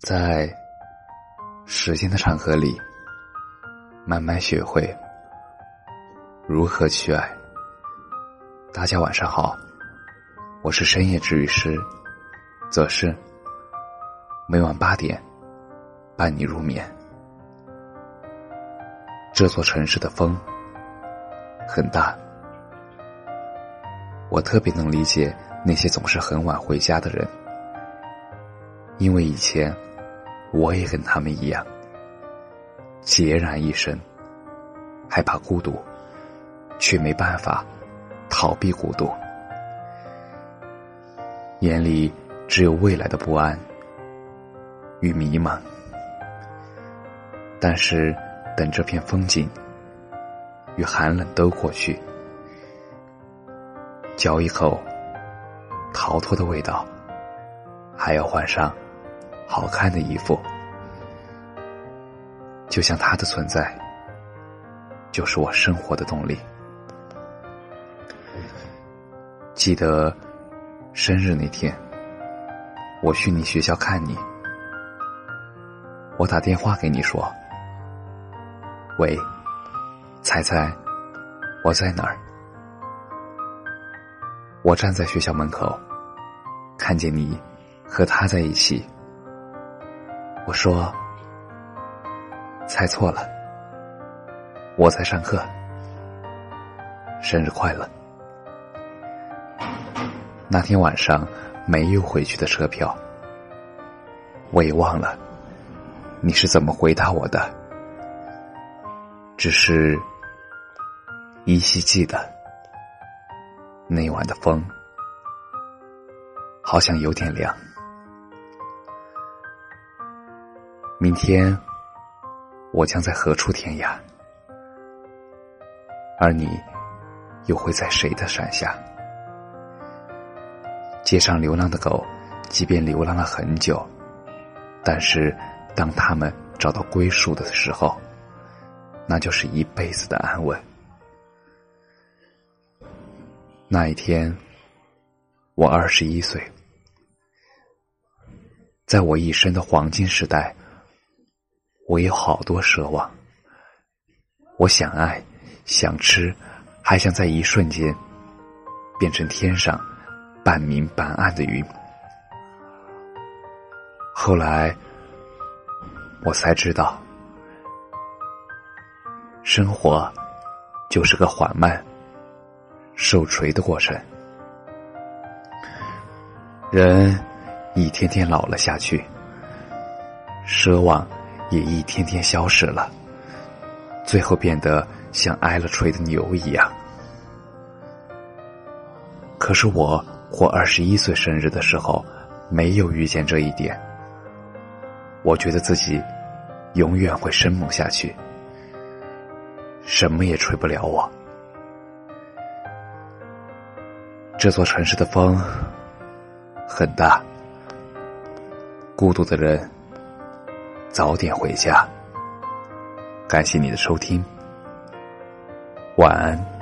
在时间的长河里，慢慢学会如何去爱。大家晚上好，我是深夜治愈师则是每晚八点伴你入眠。这座城市的风很大，我特别能理解那些总是很晚回家的人。因为以前，我也跟他们一样，孑然一身，害怕孤独，却没办法逃避孤独，眼里只有未来的不安与迷茫。但是，等这片风景与寒冷都过去，嚼一口逃脱的味道，还要换上。好看的衣服，就像他的存在，就是我生活的动力。记得生日那天，我去你学校看你，我打电话给你说：“喂，猜猜我在哪儿？”我站在学校门口，看见你和他在一起。我说：“猜错了，我在上课。生日快乐！”那天晚上没有回去的车票，我也忘了你是怎么回答我的，只是依稀记得那晚的风好像有点凉。明天，我将在何处天涯？而你，又会在谁的山下？街上流浪的狗，即便流浪了很久，但是当他们找到归宿的时候，那就是一辈子的安稳。那一天，我二十一岁，在我一生的黄金时代。我有好多奢望，我想爱，想吃，还想在一瞬间变成天上半明半暗的云。后来我才知道，生活就是个缓慢受锤的过程，人一天天老了下去，奢望。也一天天消失了，最后变得像挨了锤的牛一样。可是我过二十一岁生日的时候，没有遇见这一点。我觉得自己永远会生猛下去，什么也吹不了我。这座城市的风很大，孤独的人。早点回家。感谢你的收听，晚安。